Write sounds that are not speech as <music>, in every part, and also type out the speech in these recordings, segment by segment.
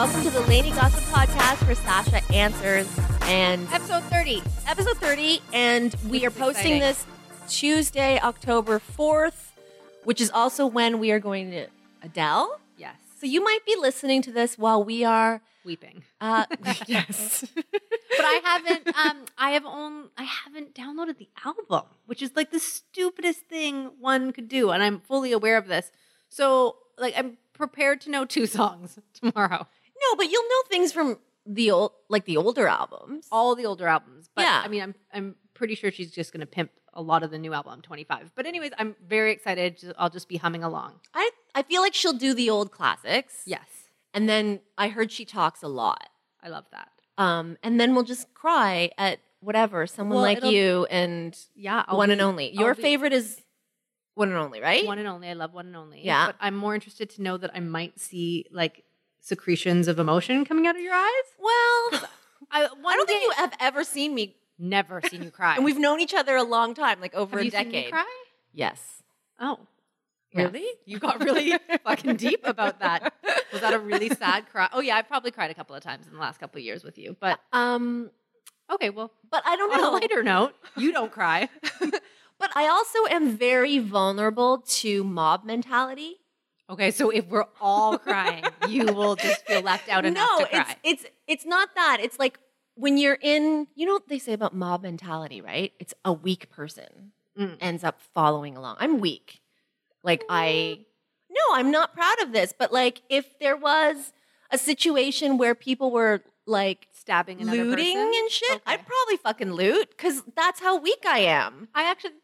welcome to the Lainey Gossip Podcast for Sasha Answers and Episode 30. episode 30. And we are posting exciting. this Tuesday, October 4th, which is also when we are going to Adele. Yes. So you might be listening to this while we are. Weeping. Uh, <laughs> yes. But I haven't um I have on I haven't downloaded the album, which is like the stupidest thing one could do and I'm fully aware of this. So like I'm prepared to know two <laughs> songs tomorrow. No, but you'll know things from the old, like the older albums. All the older albums. But Yeah. I mean I'm I'm pretty sure she's just going to pimp a lot of the new album 25. But anyways, I'm very excited. I'll just be humming along. I, I feel like she'll do the old classics. Yes. And then I heard she talks a lot. I love that. Um, and then we'll just cry at whatever, someone Well, like you and Yeah, I'll one be- and only. Your be- favorite is one and only, right? One and only. I love one and only. Yeah. But I'm more interested to know that I might see like secretions of emotion coming out of your eyes. well, <laughs> I, I don't think you have ever seen me, never seen you cry. and we've known each other a long time, like over have a you decade. cry? Yes. Oh, really? You got really <laughs> fucking deep about that. Was that a really <laughs> sad cry? Oh yeah, I've probably cried a couple of times in the last couple of years with you. But Um, okay, well, but I don't on a know. lighter note, you don't cry. But I also am very vulnerable to mob mentality. Okay, so if we're all crying, you will just feel left out enough no, to cry. it's it's it's not that. It's like when you're in, you know what they say about mob mentality, right? It's a weak person Mm. ends up following along. I'm weak. Like I No, I'm not proud of this, but like if there was a situation where people were like Stabbing another looting person? and shit, Okay. I'd probably fucking loot cuz that's how weak I am. I actually,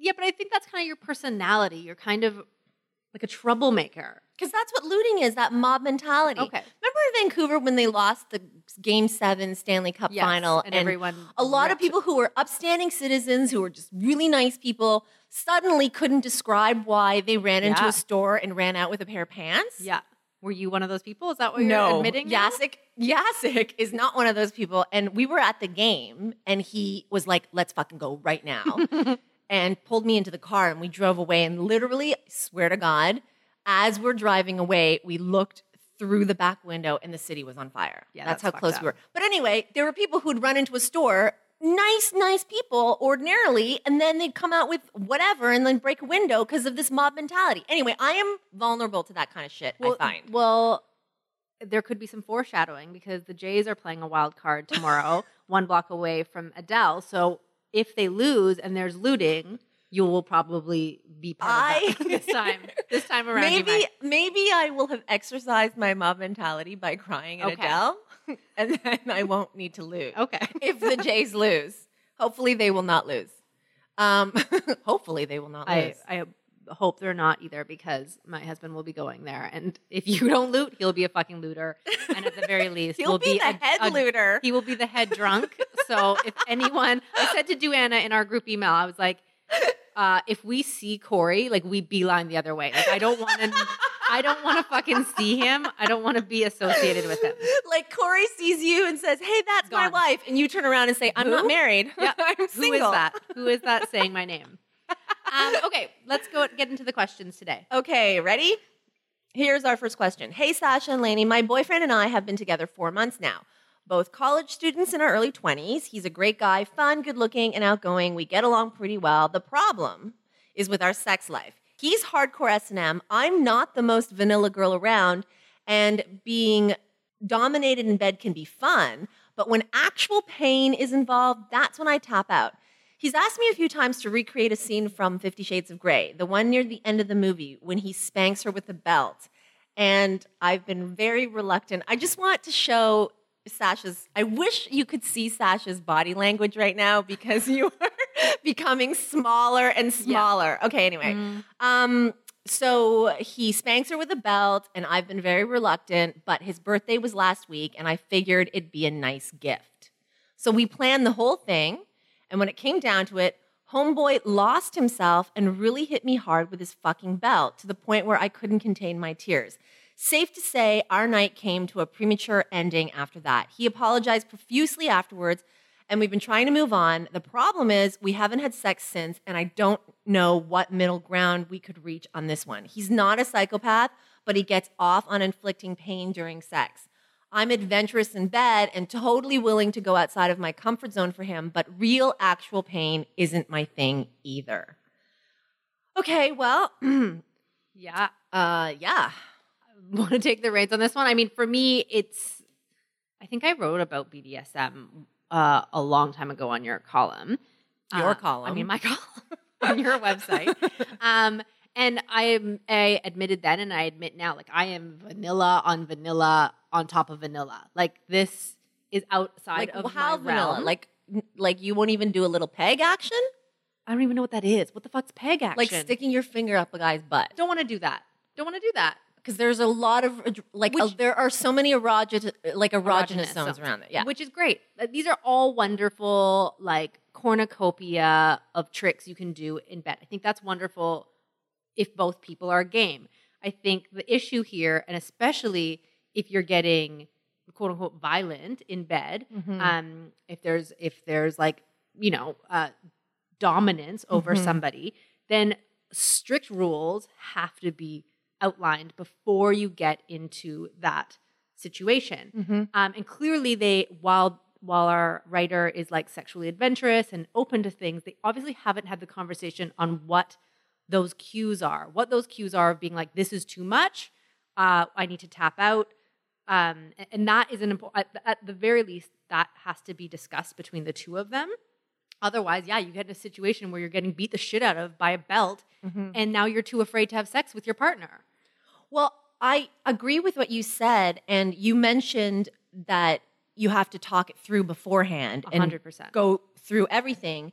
yeah, but I think that's kind of your personality. You're kind of like a troublemaker. Cuz that's what looting is, that mob mentality. Okay. Remember in Vancouver when they lost the game 7 Stanley Cup Yes, final and everyone a lot of people who were upstanding citizens who were just really nice people suddenly couldn't describe why they ran into a store and ran out with a pair of pants. Yeah. Were you one of those people? Is that what you're admitting? now? Jacek, Jacek is not one of those people. And we were at the game and he was like, let's fucking go right now. <laughs> and pulled me into the car and we drove away. And literally, I swear to God, as we're driving away, we looked through the back window and the city was on fire. Yeah, that's, that's how close up. we were. But anyway, there were people who'd run into a store, nice, nice people ordinarily, and then they'd come out with whatever and then break a window because of this mob mentality. Anyway, I am vulnerable to that kind of shit, I find. Well, there could be some foreshadowing because the Jays are playing a wild card tomorrow, <laughs> one block away from Adele. So if they lose and there's looting, you will probably be part I- of that <laughs> this time. This <laughs> time around, maybe maybe I will have exercised my mob mentality by crying at Okay. Adele, <laughs> and then I won't need to lose. Okay. If the Jays lose, hopefully they will not lose. Um, hopefully they will not I, lose. I hope they're not either because my husband will be going there. And if you <laughs> don't loot, he'll be a fucking looter. And at the very <laughs> least, He'll will be the a- head a- looter. He will be the head drunk. So if <laughs> anyone, I said to Duana in our group email, I was like, uh, if we see Corey, like we beeline the other way. Like I don't want to, I don't want to fucking see him. I don't want to be associated with him. like Corey sees you and says, "Hey, that's my Gone. wife," and you turn around and say, "I'm not married. Yeah. I'm single." is that? Who is that saying my name? Um, okay, let's go get into the questions today. Okay, ready? Here's our first question. Hey, Sasha and Lainey, my boyfriend and I have been together four months now. Both college students in our early 20s. He's a great guy, fun, good looking, and outgoing. We get along pretty well. The problem is with our sex life. He's hardcore S&M. I'm not the most vanilla girl around, and being dominated in bed can be fun, but when actual pain is involved, that's when I tap out. He's asked me a few times to recreate a scene from Fifty Shades of Grey, the one near the end of the movie when he spanks her with the belt. And I've been very reluctant. I just want to show Sasha's. I wish you could see Sasha's body language right now because <laughs> you are becoming smaller and smaller. Okay, anyway. Mm. Um, so he spanks her with a belt, and I've been very reluctant, but his birthday was last week, and I figured it'd be a nice gift. So we planned the whole thing, and when it came down to it, Homeboy lost himself and really hit me hard with his fucking belt to the point where I couldn't contain my tears. Safe to say, our night came to a premature ending after that. He apologized profusely afterwards, and we've been trying to move on. The problem is, we haven't had sex since, and I don't know what middle ground we could reach on this one. He's not a psychopath, but he gets off on inflicting pain during sex. I'm adventurous in bed and totally willing to go outside of my comfort zone for him, but real, actual pain isn't my thing either. Okay, well, <clears throat> Yeah. uh, yeah. I want to take the reins on this one. I mean, for me, it's. I think I wrote about BDSM uh, a long time ago on your column. Your Uh, I mean, my <laughs> column on your website. <laughs> Um, and I am. I admitted then, and I admit now, like I am vanilla on vanilla on top of vanilla. Like this is outside Like of how my vanilla? realm. Like, like you won't even do a little peg action? I don't even know what that is. What the fuck's peg action? Like sticking your finger up a guy's butt? Don't want to do that. Don't want to do that. Because there's a lot of like Which- uh, there are so many erogenous like erogenous, zones zones, around there. Yeah. which is great. These are all wonderful, like cornucopia of tricks you can do in bed. I think that's wonderful if both people are game. I think the issue here, and especially if you're getting quote unquote violent in bed, Mhm. um, if there's if there's like you know uh, dominance over Mhm. somebody, then strict rules have to be outlined before you get into that situation. Mhm. Um, and clearly, they while while our writer is like sexually adventurous and open to things, they obviously haven't had the conversation on what those cues are. What those cues are of being like, this is too much. Uh, I need to tap out. Um, and that is an important. At, at the very least, that has to be discussed between the two of them. Otherwise, yeah, you get in a situation where you're getting beat the shit out of by a belt, Mhm. and now you're too afraid to have sex with your partner. Well, I agree with what you said, and you mentioned that you have to talk it through beforehand and hundred percent. go through everything.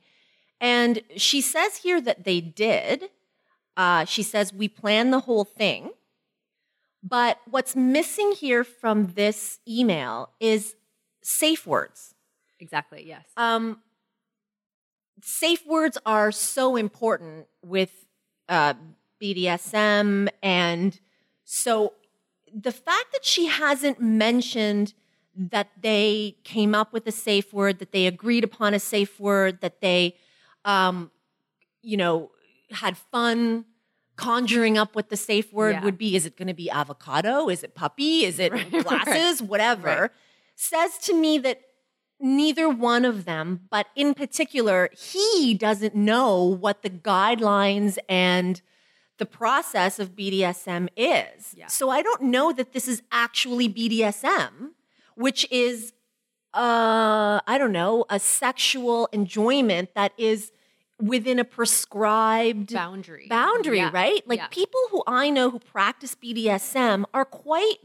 And she says here that they did. Uh, she says we plan the whole thing. But what's missing here from this email is safe words. Exactly. Yes. Um, safe words are so important with uh, BDSM. And so the fact that she hasn't mentioned that they came up with a safe word, that they agreed upon a safe word, that they, um, you know, had fun conjuring up what the safe word Yeah. would be. Is it going to be avocado? Is it puppy? Is it <laughs> Right, glasses? Whatever. Right. Says to me that neither one of them, but in particular, he doesn't know what the guidelines and the process of BDSM is. Yeah. So I don't know that this is actually BDSM, which is uh I don't know, a sexual enjoyment that is within a prescribed boundary. boundary, Yeah. right? Like Yeah. people who I know who practice BDSM are quite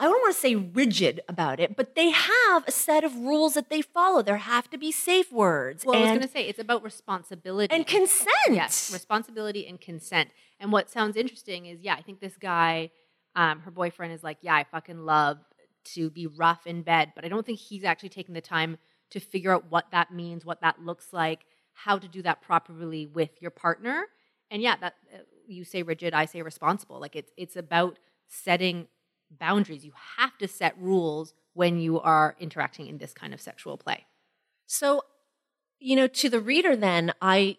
I don't want to say rigid about it, but they have a set of rules that they follow. There have to be safe words Well, I was going to say it's about responsibility and consent. Yes, responsibility and consent. And what sounds interesting is, yeah, I think this guy, um, her boyfriend is like, yeah, I fucking love to be rough in bed, but I don't think he's actually taking the time to figure out what that means, what that looks like, how to do that properly with your partner. And yeah, that uh, you say rigid, I say responsible. Like it's it's about setting boundaries. You have to set rules when you are interacting in this kind of sexual play. So, you know, to the reader, then I,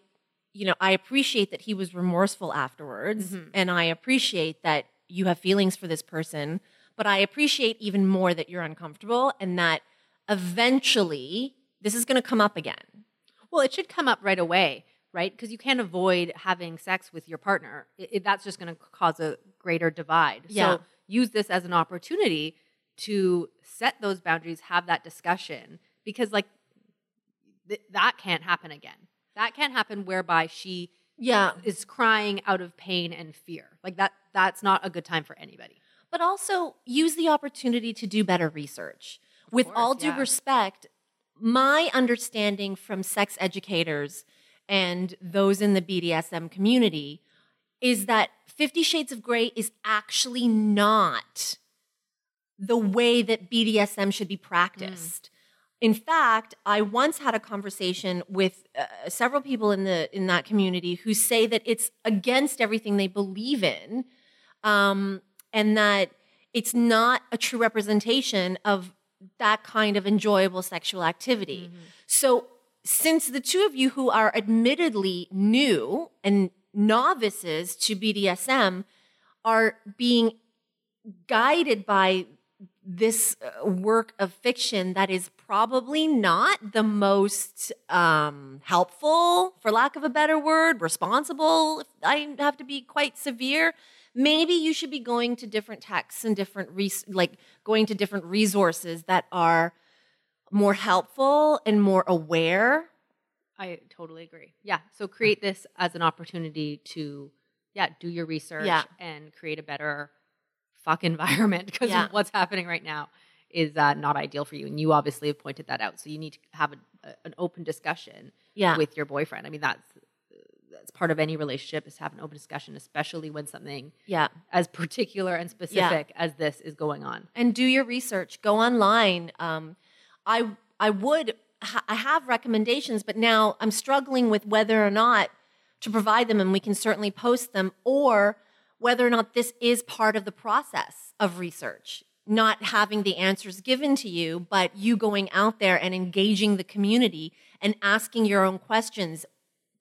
you know, I appreciate that he was remorseful afterwards, Mhm. and I appreciate that you have feelings for this person, but I appreciate even more that you're uncomfortable and that eventually this is going to come up again. Well, it should come up right away, right? Because you can't avoid having sex with your partner. It, it- that's just going to cause a greater divide. Yeah. So use this as an opportunity to set those boundaries, have that discussion, because like th- that can't happen again. That can't happen whereby she Yeah, is crying out of pain and fear. Like that. That's not a good time for anybody. but also use the opportunity to do better research. with course, all due yeah. respect, my understanding from sex educators and those in the BDSM community is that Fifty Shades of Grey is actually not the way that BDSM should be practiced. In fact, I once had a conversation with uh, several people in the in that community who say that it's against everything they believe in, um, and that it's not a true representation of that kind of enjoyable sexual activity. So, since the two of you who are admittedly new and novices to BDSM are being guided by this uh, work of fiction that is probably not the most um, helpful, for lack of a better word, responsible. If I have to be quite severe. Maybe you should be going to different texts and different, res- like going to different resources that are more helpful and more aware. I totally agree. Yeah. So create this as an opportunity to, yeah, do your research Yeah. and create a better fuck environment because Yeah. what's happening right now is uh, not ideal for you. And you obviously have pointed that out. So you need to have a, a- an open discussion Yeah. with your boyfriend. I mean, that's that's part of any relationship is have an open discussion, especially when something Yeah. as particular and specific as this is going on. and do your research. Go online. Um, I I would ha- I have recommendations, but now I'm struggling with whether or not to provide them, and we can certainly post them, or whether or not this is part of the process of research. Not having the answers given to you, but you going out there and engaging the community and asking your own questions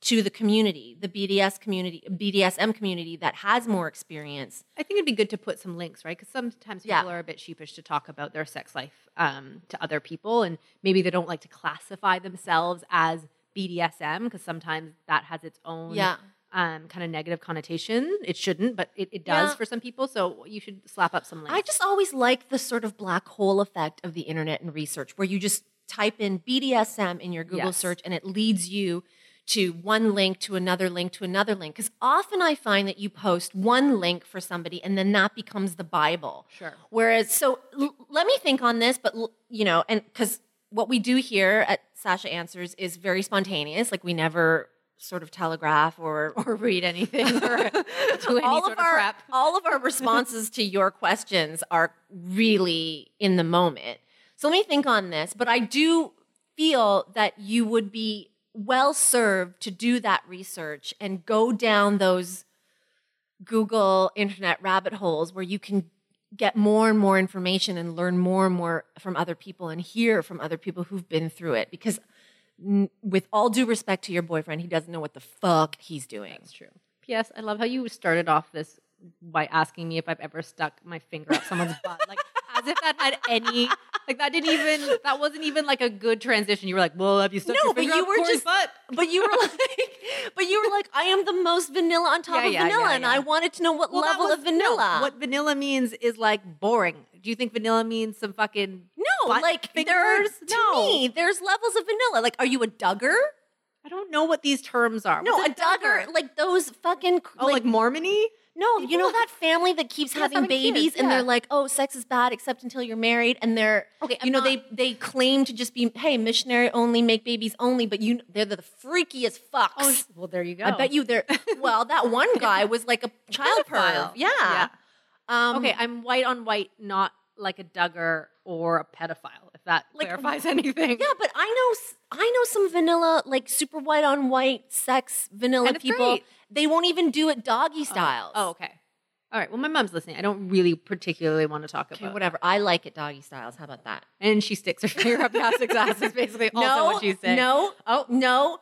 to the community, the BDS community, BDSM community that has more experience. I think it'd be good to put some links, right? Because sometimes Yeah. people are a bit sheepish to talk about their sex life um, to other people, and maybe they don't like to classify themselves as BDSM because sometimes that has its own Yeah. um, kind of negative connotation. It shouldn't, but it, it does Yeah. for some people. So you should slap up some links. I just always like the sort of black hole effect of the internet and research, where you just type in BDSM in your Google Yes. search and it leads you to one link to another link to another link. Because often I find that you post one link for somebody and then that becomes the Bible. Sure. Whereas, so l- let me think on this, but l- you know, and because what we do here at Sasha Answers is very spontaneous. Like we never sort of telegraph or <laughs> or read anything or <laughs> any all of of our prep. all of our responses to your questions are really in the moment. So let me think on this, but I do feel that you would be well served to do that research and go down those Google internet rabbit holes where you can get more and more information and learn more and more from other people and hear from other people who've been through it because with all due respect to your boyfriend he doesn't know what the fuck he's doing That's true. P.S. I love how you started off this by asking me if I've ever stuck my finger up someone's butt, like as if that had any, like that didn't even, <laughs> that wasn't even like a good transition. You were like, "Well, have you stuck No, your but you were Corey's just- butt?" <laughs> But you were like, but you were like, I am the most vanilla on top Yeah, of yeah, vanilla, yeah, and. I wanted to know what Well, level was- of vanilla. no, what vanilla means is like boring. Do you think vanilla means some fucking no, like fingers? there's to No. me, there's levels of vanilla. Like, are you a Duggar? I don't know what these terms are. No, What's a Duggar, like those fucking. oh, like, Mormony. No, you know that family that keeps having babies, kids, and yeah. they're like, oh, sex is bad except until you're married, and they're Okay, you I'm know not- they they claim to just be hey missionary only, make babies only, but you they're the freakiest fucks. Oh, well, there you go. I bet you they're <laughs> well. That one guy was like a <laughs> child Pedophile. perv. Yeah. Yeah. Um, Okay, I'm white on white, not like a Duggar or a pedophile. That Like, clarifies <laughs> anything. Yeah, but I know I know some vanilla, like super white on white sex vanilla people. great. They won't even do it doggy uh, styles. Oh, okay. All right. Well, my mom's listening. I don't really particularly want to talk okay, about. whatever. I like it doggy styles. How about that? And she sticks her finger up Patrick's ass. Is <laughs> basically also no, what she's saying. no, Oh. no.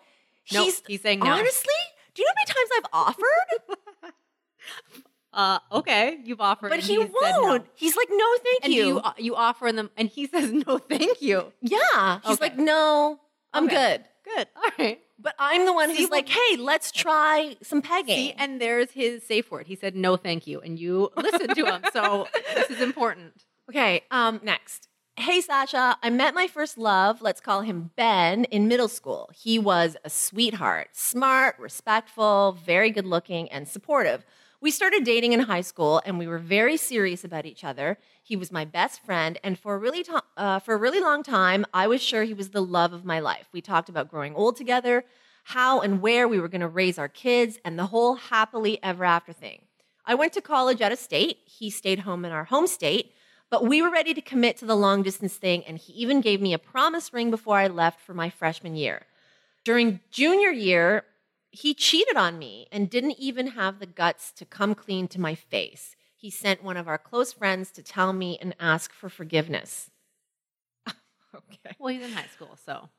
Nope, He's he's saying no. Honestly, do you know how many times I've offered? <laughs> Uh, okay. You've offered, but he, has said no. won't. He's like, no, thank you. And you. you you offer them, and he <laughs> says no, thank you. yeah. He's Okay. like, no, I'm Okay. good. Good. <laughs> All right. But I'm the one See, who's like, hey, let's try some pegging. See, and there's his safe word. He said no, thank you, and you <laughs> listen to him. So this is important. Okay, um, next. Hey, Sasha, I met my first love, let's call him Ben, in middle school. He was a sweetheart, smart, respectful, very good looking, and supportive. We started dating in high school and we were very serious about each other. He was my best friend, and for a really, to- uh, for a really long time, I was sure he was the love of my life. We talked about growing old together, how and where we were going to raise our kids, and the whole happily ever after thing. I went to college out of state. He stayed home in our home state, but we were ready to commit to the long distance thing, and he even gave me a promise ring before I left for my freshman year. During junior year, he cheated on me and didn't even have the guts to come clean to my face. He sent one of our close friends to tell me and ask for forgiveness. <laughs> okay. Well, he's in high school, so.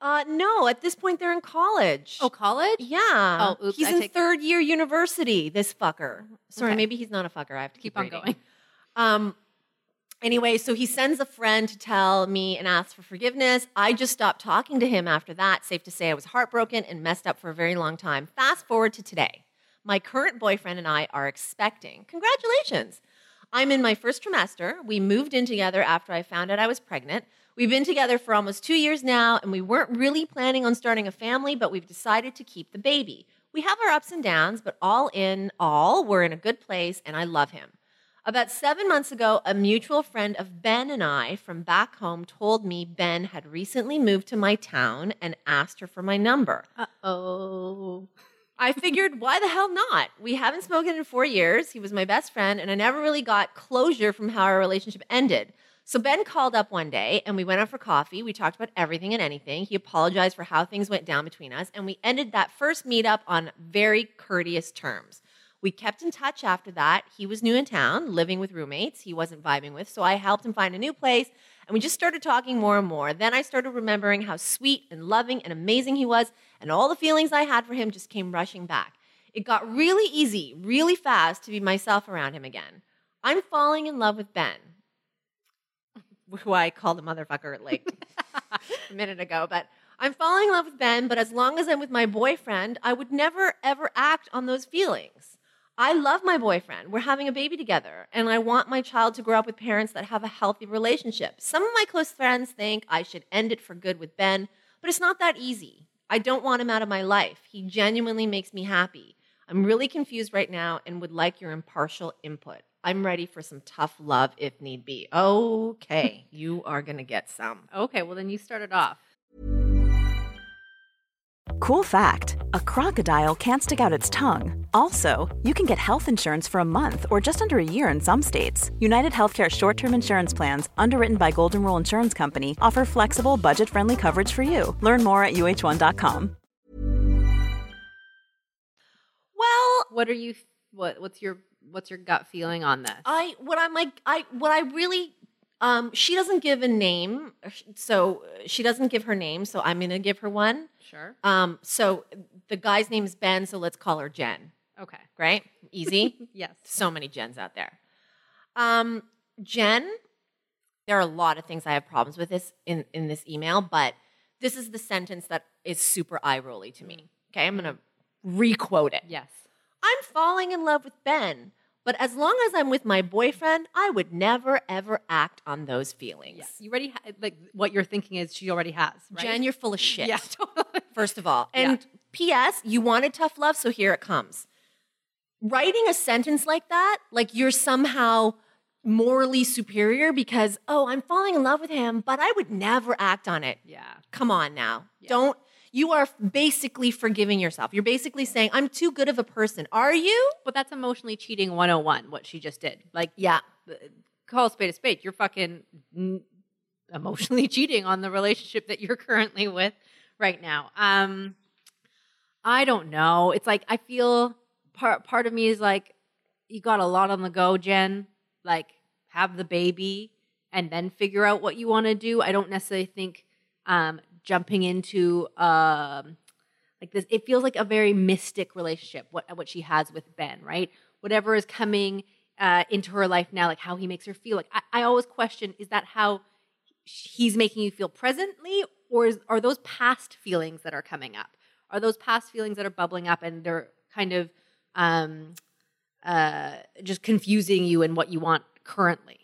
Uh, no, at this point they're in college. Oh, college? yeah. Oh, oops, he's I in take- third year university. This fucker. Sorry, Okay. maybe he's not a fucker. I have to keep, Keep on going. Um, anyway, so he sends a friend to tell me and ask for forgiveness. I just stopped talking to him after that. Safe to say, I was heartbroken and messed up for a very long time. Fast forward to today. My current boyfriend and I are expecting. Congratulations. I'm in my first trimester. We moved in together after I found out I was pregnant. We've been together for almost two years now, and we weren't really planning on starting a family, but we've decided to keep the baby. We have our ups and downs, but all in all, we're in a good place, and I love him. About seven months ago, a mutual friend of Ben and I from back home told me Ben had recently moved to my town and asked her for my number. Uh oh. I figured, <laughs> why the hell not? We haven't spoken in four years. He was my best friend, and I never really got closure from how our relationship ended. So Ben called up one day and we went out for coffee. We talked about everything and anything. He apologized for how things went down between us, and we ended that first meetup on very courteous terms. We kept in touch after that. He was new in town, living with roommates he wasn't vibing with, so I helped him find a new place, and we just started talking more and more. Then I started remembering how sweet and loving and amazing he was, and all the feelings I had for him just came rushing back. It got really easy, really fast to be myself around him again. I'm falling in love with Ben <laughs> who I called a motherfucker like <laughs> a minute ago, but I'm falling in love with Ben, but as long as I'm with my boyfriend, I would never ever act on those feelings. I love my boyfriend. We're having a baby together, and I want my child to grow up with parents that have a healthy relationship. Some of my close friends think I should end it for good with Ben, but it's not that easy. I don't want him out of my life. He genuinely makes me happy. I'm really confused right now and would like your impartial input. I'm ready for some tough love if need be. Okay, <laughs> you are going to get some. Okay, well, then you started off. Cool fact a crocodile can't stick out its tongue. Also, you can get health insurance for a month or just under a year in some states. United Healthcare short term insurance plans, underwritten by Golden Rule Insurance Company, offer flexible, budget friendly coverage for you. Learn more at uh1.com. Well, What are you, what, what's your, what's your gut feeling on this? I what I'm like I what I really um she doesn't give a name, so she doesn't give her name, so I'm going to give her one. Sure. Um so the guy's name is Ben, so let's call her Jen, Okay. right? Easy. <laughs> Yes. so many Jens out there. Um, Jen, there are a lot of things I have problems with this in, in this email, but this is the sentence that is super eye rolly to me. Okay, I'm gonna requote it. Yes. I'm falling in love with Ben, but as long as I'm with my boyfriend, I would never ever act on those feelings. Yes. You already, ha- like, what you're thinking is she already has, right? Jen, you're full of <laughs> shit. Yeah, totally. First of all. Yeah. And P.S., you wanted tough love, so here it comes. Writing a sentence like that, like you're somehow morally superior because, oh, I'm falling in love with him, but I would never act on it. Yeah. Come on now. Yeah. Don't, you are basically forgiving yourself. You're basically saying, I'm too good of a person. Are you? But that's emotionally cheating 101, what she just did. Like, Yeah. call a spade a spade. You're fucking emotionally <laughs> cheating on the relationship that you're currently with right now. Um, I don't know. It's like I feel part part of me is like you got a lot on the go, Jen. Like have the baby and then figure out what you want to do. I don't necessarily think um, jumping into um, like this. It feels like a very mystic relationship. What what she has with Ben, right? Whatever is coming uh, into her life now, like how he makes her feel. Like I, I always question: is that how he's making you feel presently, or is, are those past feelings that are coming up? Are those past feelings that are bubbling up and they're kind of um, uh, just confusing you in what you want currently?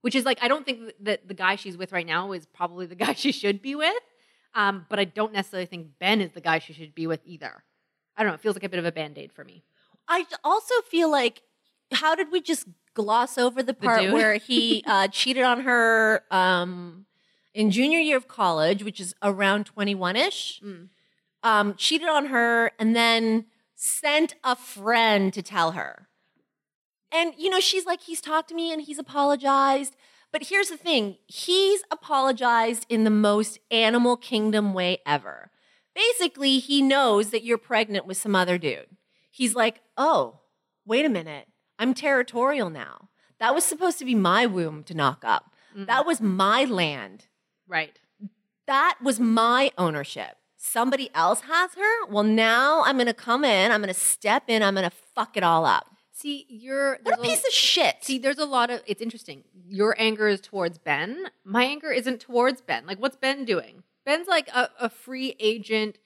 Which is like I don't think that the guy she's with right now is probably the <laughs> guy she should be with, um, but I don't necessarily think Ben is the guy she should be with either. I don't know. It feels like a bit of a band aid for me. I also feel like, how did we just gloss over the part dude? where he <laughs> uh, cheated on her um, in junior year of college, which is around 21 ish? Mm. Um, cheated on her and then sent a friend to tell her. And, you know, she's like, he's talked to me and he's apologized. But here's the thing he's apologized in the most animal kingdom way ever. Basically, he knows that you're pregnant with some other dude. He's like, oh, wait a minute. I'm territorial now. That was supposed to be my womb to knock up. Mm-hmm. That was my land. Right. That was my ownership. Somebody else has her. Well, now I'm going to come in. I'm going to step in. I'm going to fuck it all up. See, you're What a piece of shit. See, there's a lot of it's interesting. Your anger is towards Ben. My anger isn't towards Ben. Like, what's Ben doing? Ben's like a, a free agent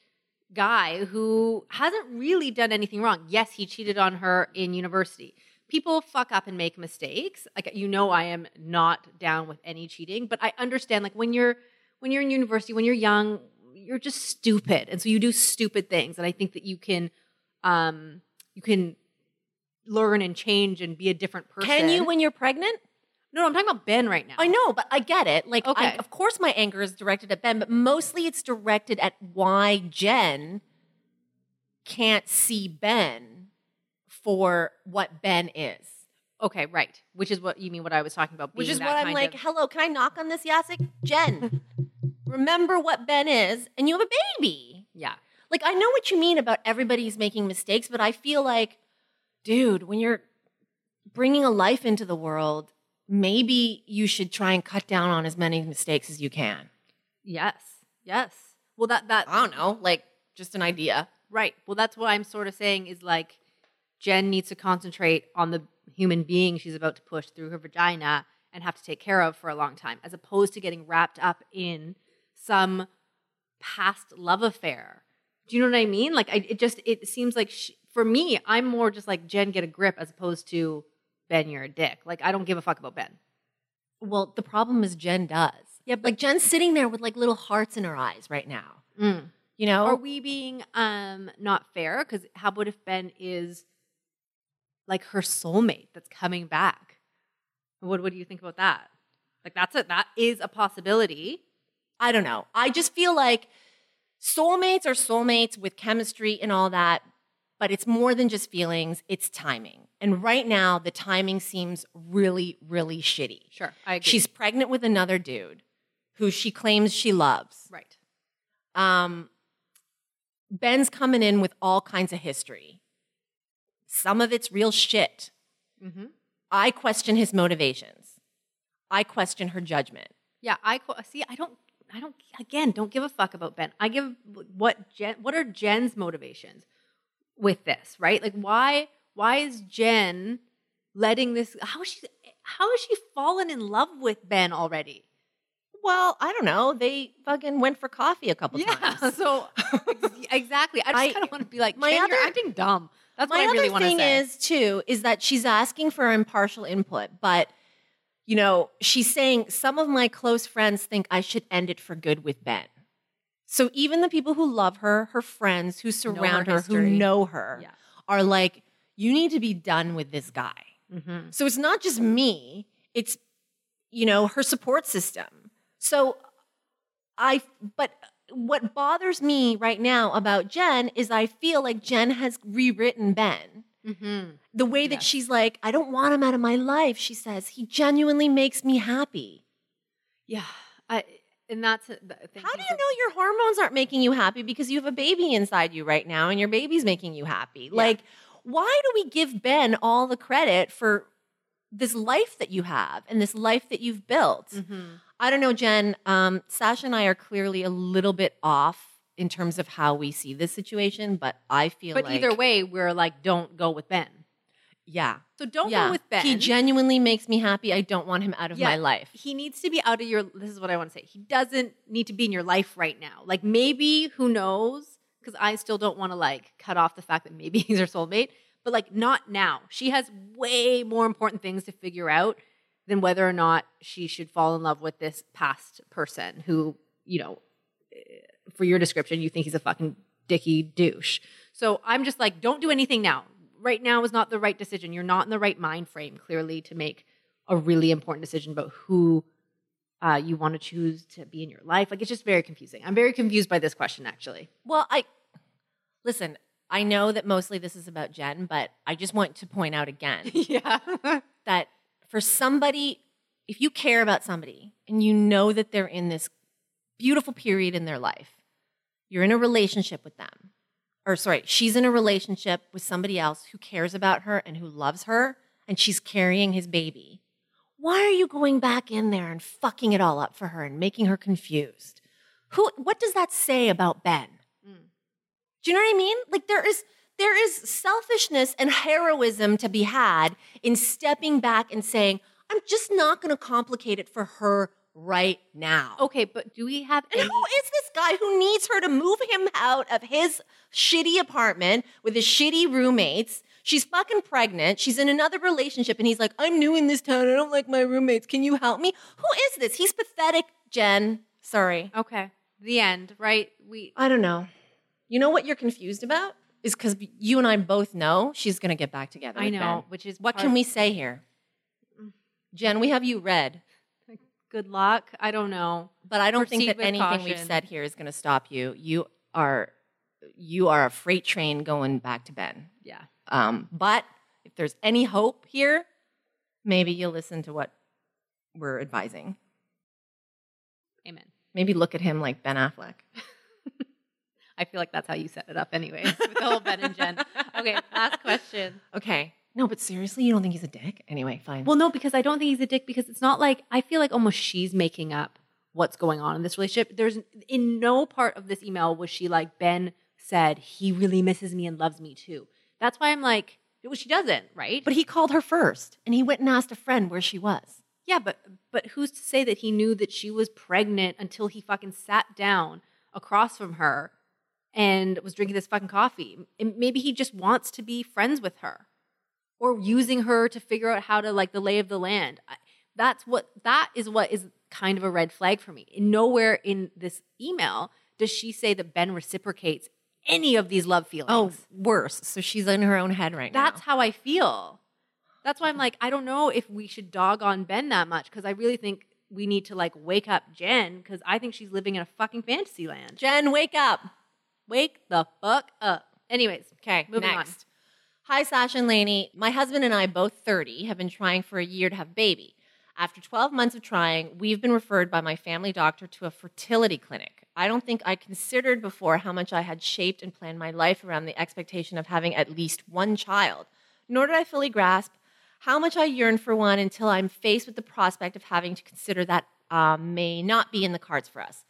guy who hasn't really done anything wrong. Yes, he cheated on her in university. People fuck up and make mistakes. Like you know I am not down with any cheating, but I understand like when you're when you're in university, when you're young, you're just stupid. And so you do stupid things. And I think that you can um you can learn and change and be a different person. Can you when you're pregnant? No, no, I'm talking about Ben right now. I know, but I get it. Like, I, of course, my anger is directed at Ben, but mostly it's directed at why Jen can't see Ben for what Ben is. Okay, right. Which is what you mean what I was talking about. Which is what I'm like, of- hello, can I knock on this, Jacek? Jen, <laughs> remember what Ben is, and you have a baby. yeah. Like, I know what you mean about everybody's making mistakes, but I feel like, dude, when you're bringing a life into the world, maybe you should try and cut down on as many mistakes as you can. Yes. Yes. Well, that that I don't know, like just an idea. right. Well, that's what I'm sort of saying is like Jen needs to concentrate on the human being she's about to push through her vagina and have to take care of for a long time, as opposed to getting wrapped up in some past love affair. Do you know what I mean? Like, I, it just it seems like she, for me, I'm more just like Jen, get a grip, as opposed to Ben, you're a dick. Like, I don't give a fuck about Ben. Well, the problem is Jen does. Yeah, like Jen's sitting there with like little hearts in her eyes right now. You know? Are we being um not fair? Because how about if Ben is like her soulmate that's coming back? What what do you think about that? Like that's a that is a possibility. I don't know. I just feel like soulmates are soulmates with chemistry and all that, but it's more than just feelings, it's timing. And right now, the timing seems really, really shitty. Sure, I agree. She's pregnant with another dude who she claims she loves. right. Um, Ben's coming in with all kinds of history. Some of it's real shit. Mm-hmm. I question his motivations. I question her judgment. Yeah, I qu- see. I don't. I don't. Again, don't give a fuck about Ben. I give what Jen. What are Jen's motivations with this? Right? Like, why? Why is Jen letting this? How is she? How has she fallen in love with Ben already? Well, I don't know. They fucking went for coffee a couple times. <laughs> So ex- exactly. I just kind of want to be like, my Jen, you're acting dumb. That's My what I really other want to thing say. is too is that she's asking for impartial input, but you know she's saying some of my close friends think I should end it for good with Ben. So even the people who love her, her friends who surround her, who know her, Yeah. are like, you need to be done with this guy. Mhm. So it's not just me, it's, you know, her support system. So I, but what bothers me right now about Jen is I feel like Jen has rewritten Ben. Mhm. The way that Yes. she's like, I don't want him out of my life, she says. He genuinely makes me happy. Yeah. I, and that's How do you know your hormones aren't making you happy because you have a baby inside you right now and your baby's making you happy? Like, why do we give Ben all the credit for this life that you have and this life that you've built? Mhm. I don't know, Jen. Um, Sasha and I are clearly a little bit off in terms of how we see this situation, but I feel But like either way, we're like, don't go with Ben. Yeah, So don't yeah. go with Ben. He genuinely makes me happy. I don't want him out of Yeah. my life. he needs to be out of your this is what i want to say he doesn't need to be in your life right now like maybe who knows because i still don't want to like cut off the fact that maybe <laughs> he's her soulmate but like not now she has way more important things to figure out than whether or not she should fall in love with this past person who you know eh, for your description you think he's a fucking dicky douche so i'm just like don't do anything now right now is not the right decision. You're not in the right mind frame, clearly, to make a really important decision about who uh, you want to choose to be in your life. Like, it's just very confusing. I'm very confused by this question, actually. Well, I listen. I know that mostly this is about Jen, but I just want to point out again <laughs> yeah. that for somebody, if you care about somebody and you know that they're in this beautiful period in their life, you're in a relationship with them, or sorry, she's in a relationship with somebody else who cares about her and who loves her, and she's carrying his baby. Why are you going back in there and fucking it all up for her and making her confused? Who? What does that say about Ben? Mm. Do you know what I mean? Like there is there is selfishness and heroism to be had in stepping back and saying, I'm just not going to complicate it for her right now. Okay, but do we have And any? who is this guy who needs her to move him out of his shitty apartment with his shitty roommates? She's fucking pregnant. She's in another relationship, and he's like, I'm new in this town. I don't like my roommates. Can you help me? Who is this? He's pathetic, Jen. Sorry. Okay, the end, right? We I don't know. You know what you're confused about? Is because you and I both know she's going to get back together. I with know, Ben. which is What part- can we say here? Mm. Jen, we have you read, good luck. I don't know. but I don't think that anything we've said here is going to stop you. You are you are a freight train going back to Ben. Yeah. Um, but if there's any hope here, maybe you'll listen to what we're advising. Amen. Maybe look at him like Ben Affleck. <laughs> I feel like that's how you set it up, anyways, with the whole Ben and Jen. <laughs> Okay, last question. Okay. No, but seriously, you don't think he's a dick? Anyway, fine. Well, no, because I don't think he's a dick because it's not like I feel like almost she's making up what's going on in this relationship. There's in no part of this email was she like Ben said he really misses me and loves me too. That's why I'm like, well, she doesn't, right? but he called her first, and he went and asked a friend where she was. yeah, but but who's to say that he knew that she was pregnant until he fucking sat down across from her and was drinking this fucking coffee? And maybe he just wants to be friends with her or using her to figure out how to like the lay of the land. That's what that is what is kind of a red flag for me. Nowhere in this email does she say that Ben reciprocates any of these love feelings. Oh, worse. So she's in her own head right That's now. That's how I feel. That's why I'm like, I don't know if we should dog on Ben that much because I really think we need to like wake up Jen because I think she's living in a fucking fantasy land. Jen, wake up. Wake the fuck up. Anyways, Okay, moving next. Hi, Sash and Lainey. My husband and I, both 30, have been trying for a year to have baby. After 12 months of trying, we've been referred by my family doctor to a fertility clinic. I don't think I considered before how much I had shaped and planned my life around the expectation of having at least one child, nor did I fully grasp how much I yearn for one until I'm faced with the prospect of having to consider that um, may not be in the cards for us.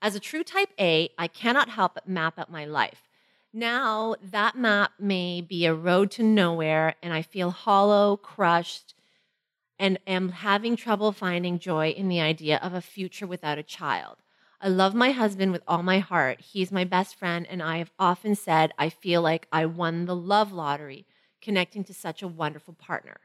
As a true type A, I cannot help but map out my life. Now, that map may be a road to nowhere, and I feel hollow, crushed, and am having trouble finding joy in the idea of a future without a child. I love my husband with all my heart. He's my best friend, and I have often said I feel like I won the love lottery connecting to such a wonderful partner.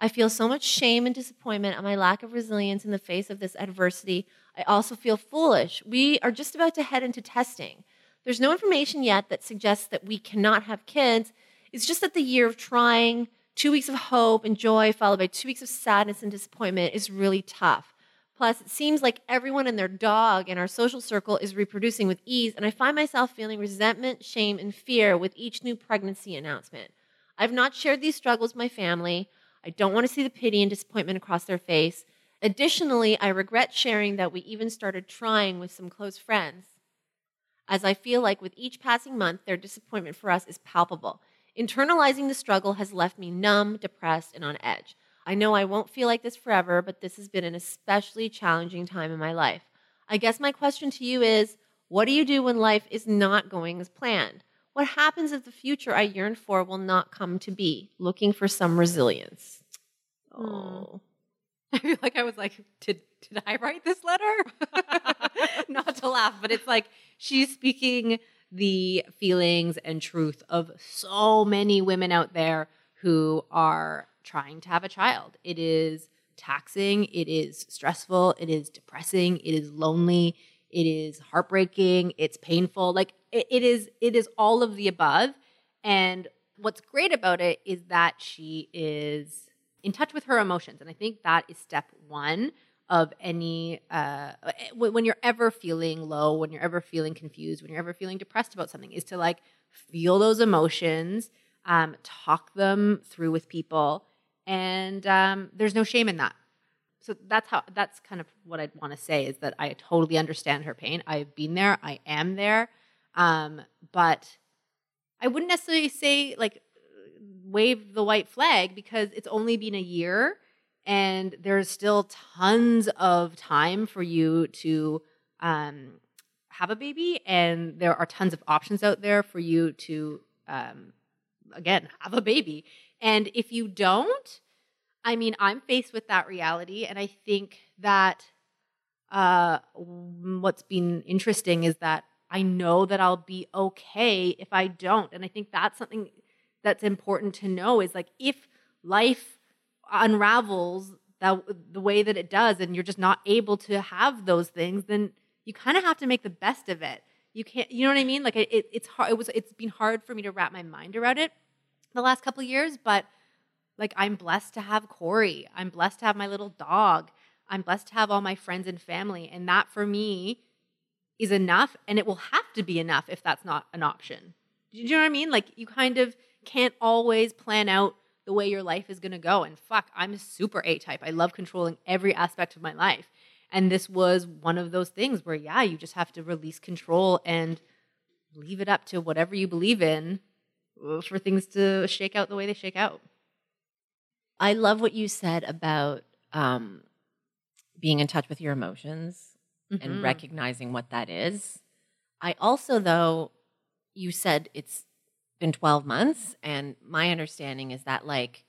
I feel so much shame and disappointment at my lack of resilience in the face of this adversity. I also feel foolish. We are just about to head into testing. There's no information yet that suggests that we cannot have kids. It's just that the year of trying, two weeks of hope and joy, followed by two weeks of sadness and disappointment, is really tough. Plus, it seems like everyone and their dog in our social circle is reproducing with ease, and I find myself feeling resentment, shame, and fear with each new pregnancy announcement. I've not shared these struggles with my family. I don't want to see the pity and disappointment across their face. Additionally, I regret sharing that we even started trying with some close friends, as I feel like with each passing month, their disappointment for us is palpable. Internalizing the struggle has left me numb, depressed, and on edge. I know I won't feel like this forever, but this has been an especially challenging time in my life. I guess my question to you is what do you do when life is not going as planned? What happens if the future I yearn for will not come to be? Looking for some resilience. Oh. <laughs> I feel like I was like, did did I write this letter? <laughs> Not to laugh, but it's like she's speaking the feelings and truth of so many women out there who are trying to have a child. It is taxing, it is stressful, it is depressing, it is lonely, it is heartbreaking, it's painful. Like it, it is it is all of the above and what's great about it is that she is in touch with her emotions. And I think that is step one of any, uh, when when you're ever feeling low, when you're ever feeling confused, when you're ever feeling depressed about something, is to like feel those emotions, um, talk them through with people. And um, there's no shame in that. So that's how, that's kind of what I'd want to say is that I totally understand her pain. I've been there, I am there. Um, but I wouldn't necessarily say like wave the white flag because it's only been a year and there's still tons of time for you to um, have a baby. And there are tons of options out there for you to um, again have a baby. And if you don't i mean i'm faced with that reality. And i think that uh, what's been interesting is that i know that i'll be okay if i don't. And i think that's something that's important to know is like if life unravels that the way that it does and you're just not able to have those things then you kind of have to make the best of it. You can't you know what i mean? Like it, it, it's hard it was it's been hard for me to wrap my mind around it the last couple of years but like i'm blessed to have corey. I'm blessed to have my little dog. I'm blessed to have all my friends and family and that for me is enough and it will have to be enough if that's not an option. Do you know what i mean? Like you kind of can't always plan out the way your life is going to go. And fuck, I'm a super A type. I love controlling every aspect of my life. And this was one of those things where, yeah, you just have to release control and leave it up to whatever you believe in uh, for things to shake out the way they shake out. I love what you said about um, being in touch with your emotions and Mhm. recognizing what that is. I also, though, you said it's been 12 months, and my understanding is that, like,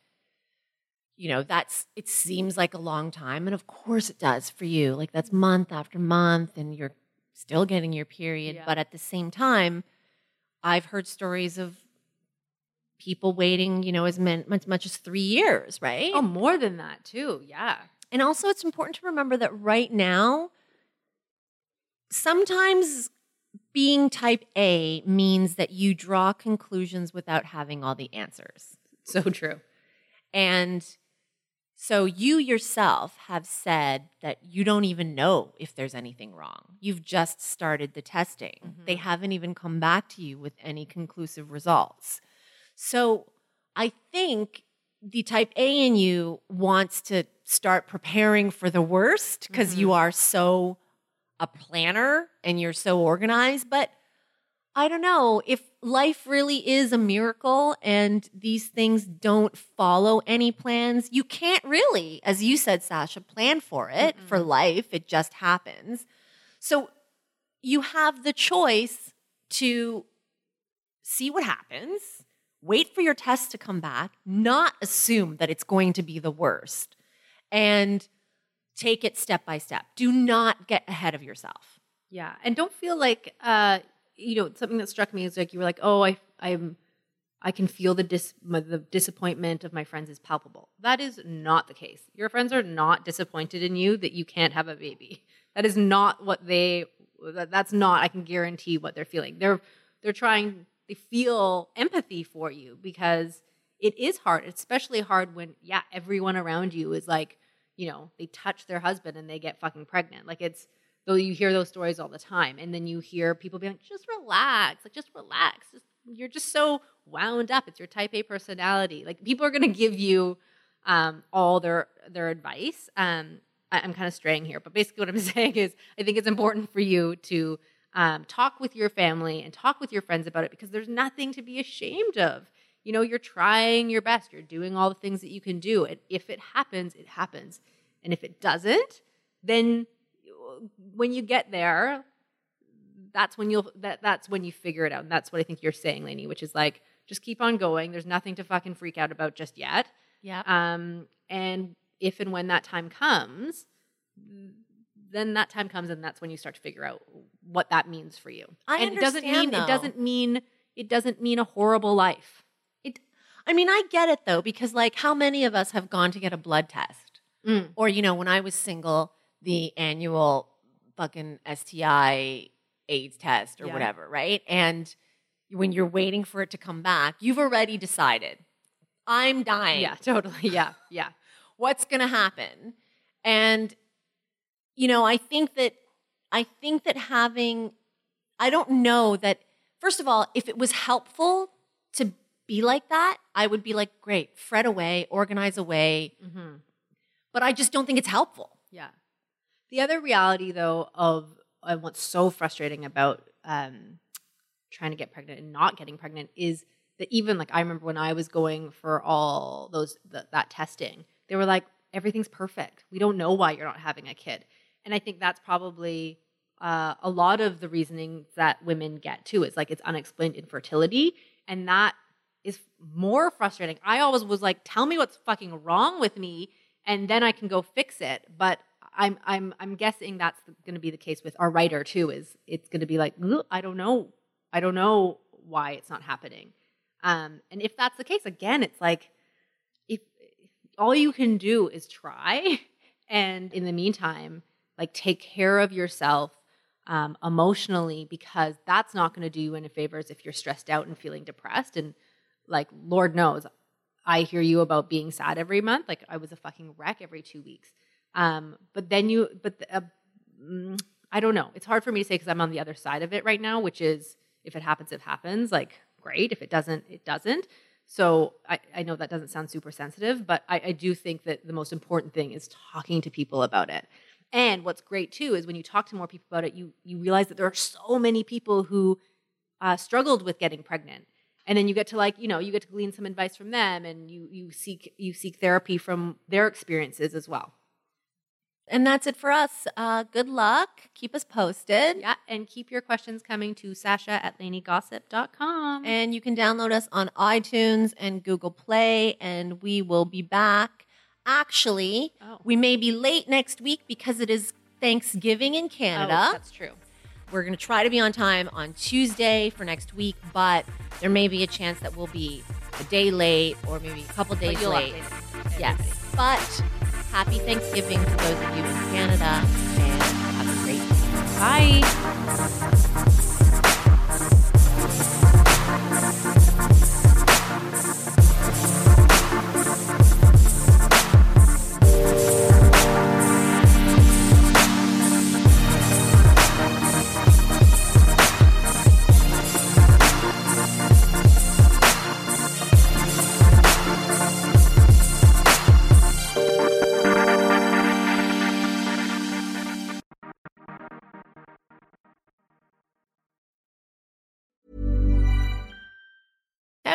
you know, that's it seems like a long time. And of course it does for you. Like, that's month after month, and you're still getting your period. Yeah. But at the same time, I've heard stories of people waiting, you know, as, much as three years, right? Oh, more than that, too. Yeah. And also, it's important to remember that right now, sometimes being type A means that you draw conclusions without having all the answers. So true. And so you yourself have said that you don't even know if there's anything wrong. You've just started the testing. Mm-hmm. They haven't even come back to you with any conclusive results. So I think the type A in you wants to start preparing for the worst because you mm-hmm. are so a planner and you're so organized. But I don't know if life really is a miracle and these things don't follow any plans. You can't really, as you said, Sasha, plan for it for life. It just happens. So you have the choice to see what happens, wait for your test to come back, not assume that it's going to be the worst, and take it step by step. Do not get ahead of yourself. Yeah, and don't feel like uh, you know something that struck me is like you were like, oh, I I'm I can feel the dis my- the disappointment of my friends is palpable. That is not the case. Your friends are not disappointed in you that you can't have a baby. That is not what they. that- That's not. I can guarantee what they're feeling. They're they're trying. They feel empathy for you because it is hard, especially hard when yeah everyone around you is like you know they touch their husband and they get fucking pregnant. Like it's though you hear those stories all the time and then you hear people being like just relax like just relax. Just, you're just so wound up. It's your type a personality. Like people are to give you um, all their their advice. Um, I, i'm kind of straying here but basically what i'm <laughs> saying is i think it's important for you to um, talk with your family and talk with your friends about it because there's nothing to be ashamed of you know you're trying your best. You're doing all the things that you can do. And if it happens it happens. And if it doesn't then when you get there that's when you'll that that's when you figure it out. And that's what i think you're saying Lainey, which is like just keep on going. There's nothing to fucking freak out about just yet. Yeah. um and if and when that time comes then that time comes and that's when you start to figure out what that means for you. I and it doesn't mean understand, it doesn't mean it doesn't mean a horrible life I mean, I get it though, because like, how many of us have gone to get a blood test? Mm. Or, you know, when I was single, the annual fucking STI AIDS test or Yeah. whatever, right? And when you're waiting for it to come back, you've already decided, I'm dying. Yeah, totally. <laughs> Yeah, yeah. What's going to happen? And, you know, I think that, I think that having, I don't know that, first of all, if it was helpful to be like that, I would be like, great, fret away, organize away. Mm-hmm. But I just don't think it's helpful. Yeah. The other reality, though, of and what's so frustrating about um, trying to get pregnant and not getting pregnant is that even like I remember when I was going for all those th- that testing, they were like, everything's perfect. We don't know why you're not having a kid, and I think that's probably uh, a lot of the reasoning that women get too. Is like it's unexplained infertility, and that is more frustrating. I always was like, tell me what's fucking wrong with me, and then I can go fix it. But I'm I'm I'm guessing that's going to be the case with our writer too. Is it's going to be like I don't know, I don't know why it's not happening. Um, and if that's the case, again, it's like if all you can do is try, <laughs> and in the meantime, like take care of yourself um, emotionally because that's not going to do you any favors if you're stressed out and feeling depressed. And like Lord knows, I hear you about being sad every month. Like I was a fucking wreck every two weeks. Um, but then you, but the, uh, mm, I don't know. It's hard for me to say because I'm on the other side of it right now, which is if it happens, it happens. Like great. If it doesn't, it doesn't. So I, I know that doesn't sound super sensitive, but I, I do think that the most important thing is talking to people about it. And what's great too is when you talk to more people about it, you you realize that there are so many people who uh, struggled with getting pregnant, and then you get to like you know you get to glean some advice from them, and you you seek you seek therapy from their experiences as well. And that's it for us. Uh, good luck. Keep us posted. Yeah, and keep your questions coming to Sasha at LaineyGossip.com. And you can download us on iTunes and Google Play, and we will be back. Actually, Oh. we may be late next week because it is Thanksgiving in Canada. Oh, that's true. We're going to try to be on time on Tuesday for next week, but there may be a chance that we'll be a day late or maybe a couple days late. Yes. But happy Thanksgiving to those of you in Canada and have a great day. Bye.